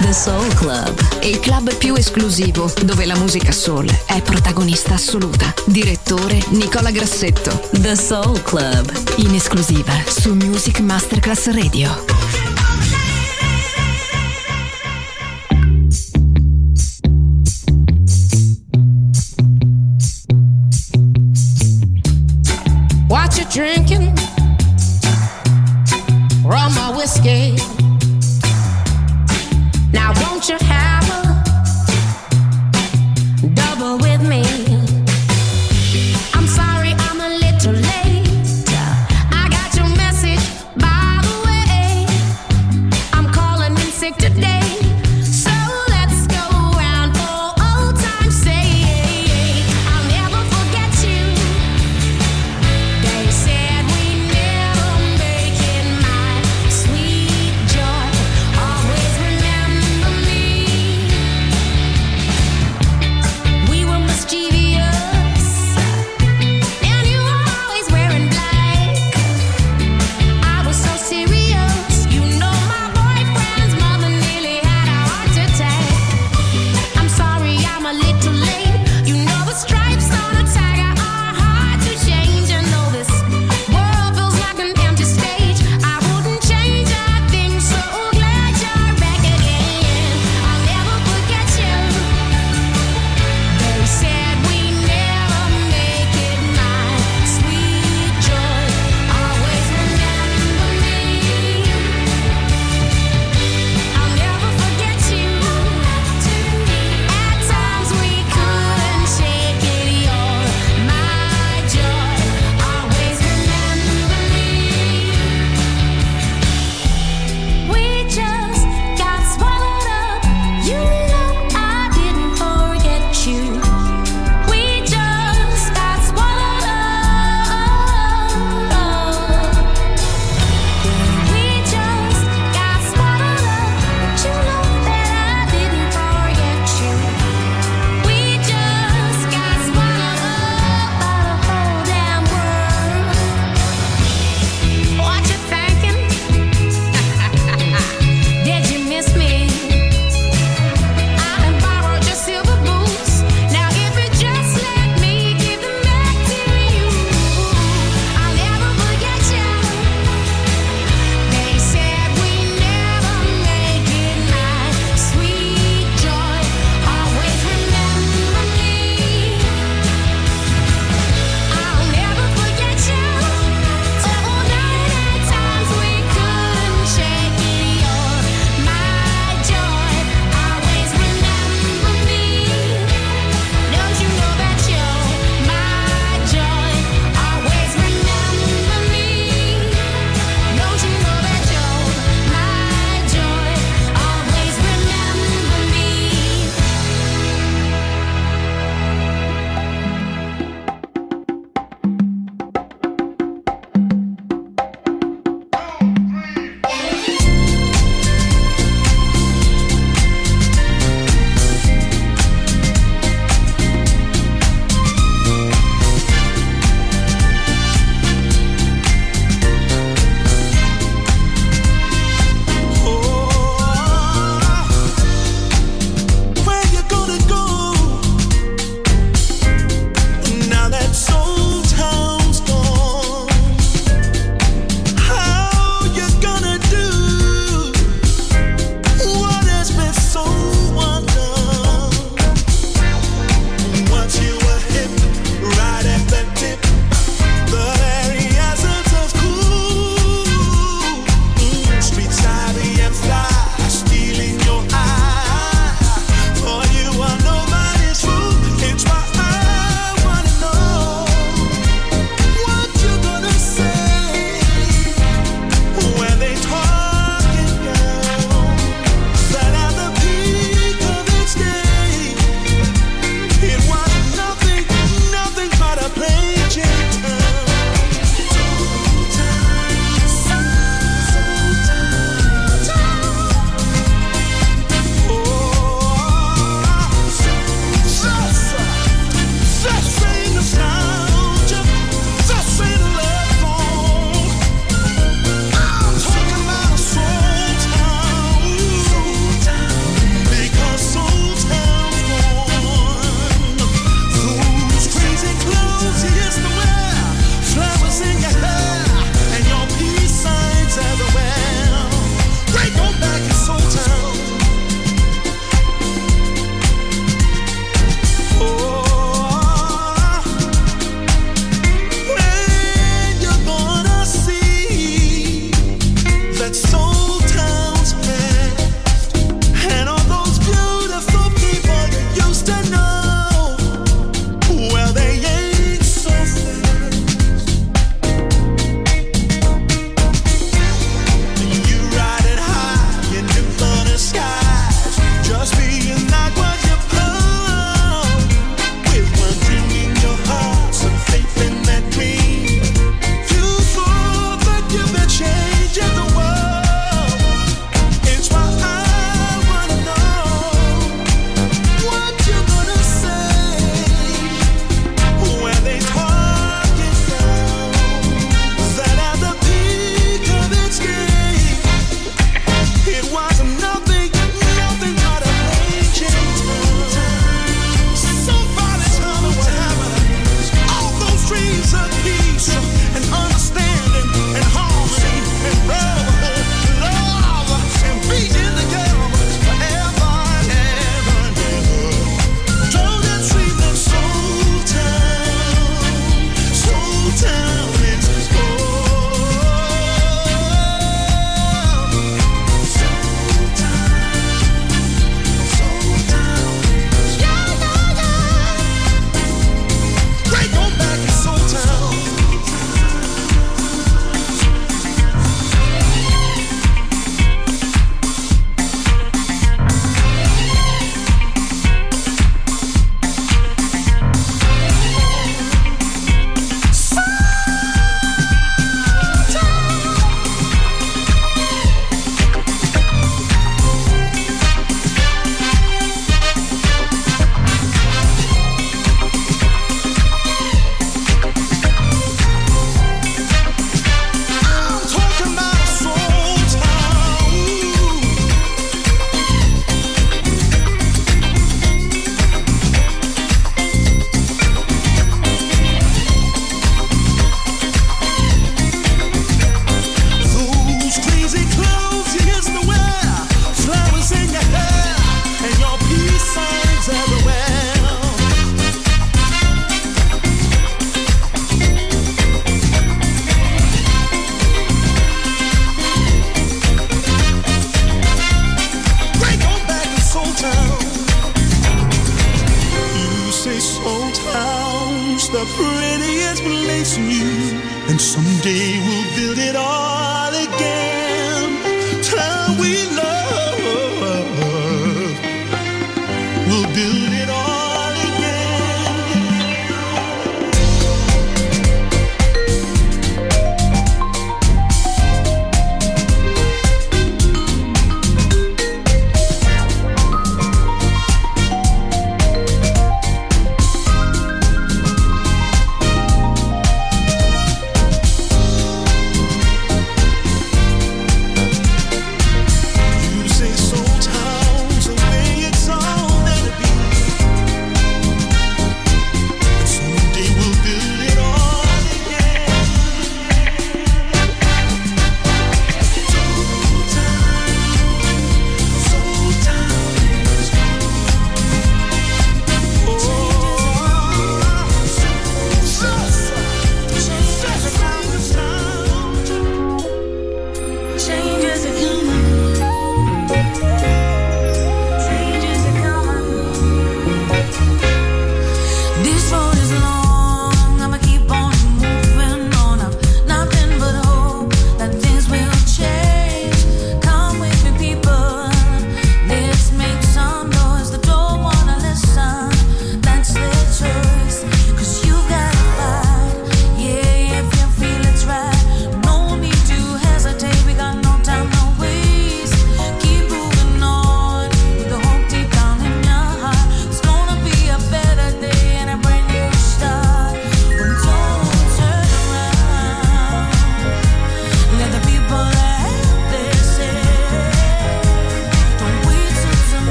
The Soul Club, il club più esclusivo dove la musica soul è protagonista assoluta. Direttore Nicola Grassetto. The Soul Club, in esclusiva su Music Masterclass Radio. Drinking? Rum or whiskey?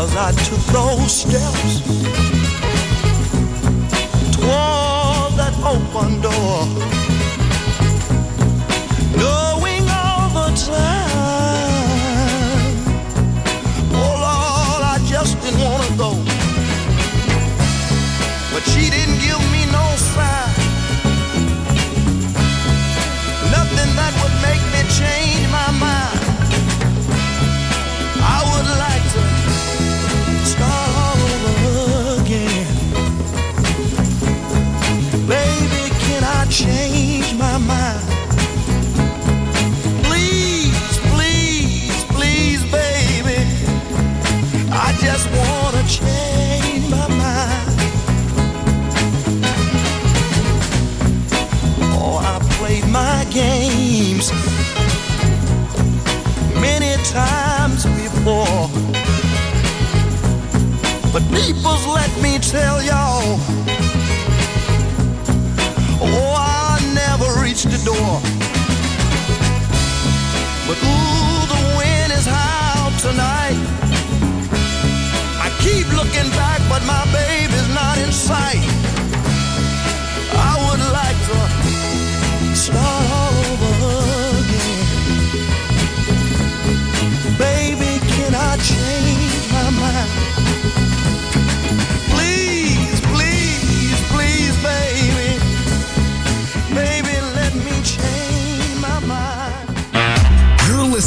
Cause I took those steps toward that open door. change my mind. Please, please, please, baby, I just wanna change my mind. Oh, I played my games many times before, but peoples, let me tell y'all. your door. But ooh, the wind is high tonight. I keep looking back, but my baby's not in sight.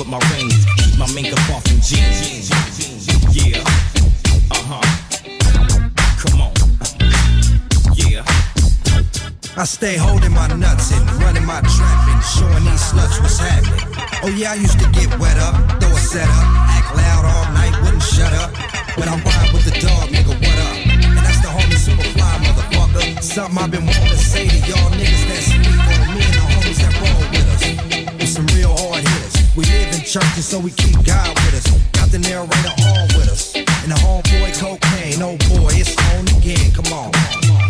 with my rings. Keep my makeup off and jeans. Yeah. Uh huh. Come on. Yeah. I stay holding my nuts and running my trap and showing these sluts what's happening. Oh yeah, I used to get wet up, throw a set up, act loud all night, wouldn't shut up. But I'm riding with the dog, nigga, what up? And that's the homie superfly motherfucker. Something I've been wanting to say to y'all niggas that speak on me and the homies that roll with us. With some real hard we live in churches, so we keep God with us. Got the narrator on with us. And the homeboy cocaine, oh boy, it's on again. Come on. Come on.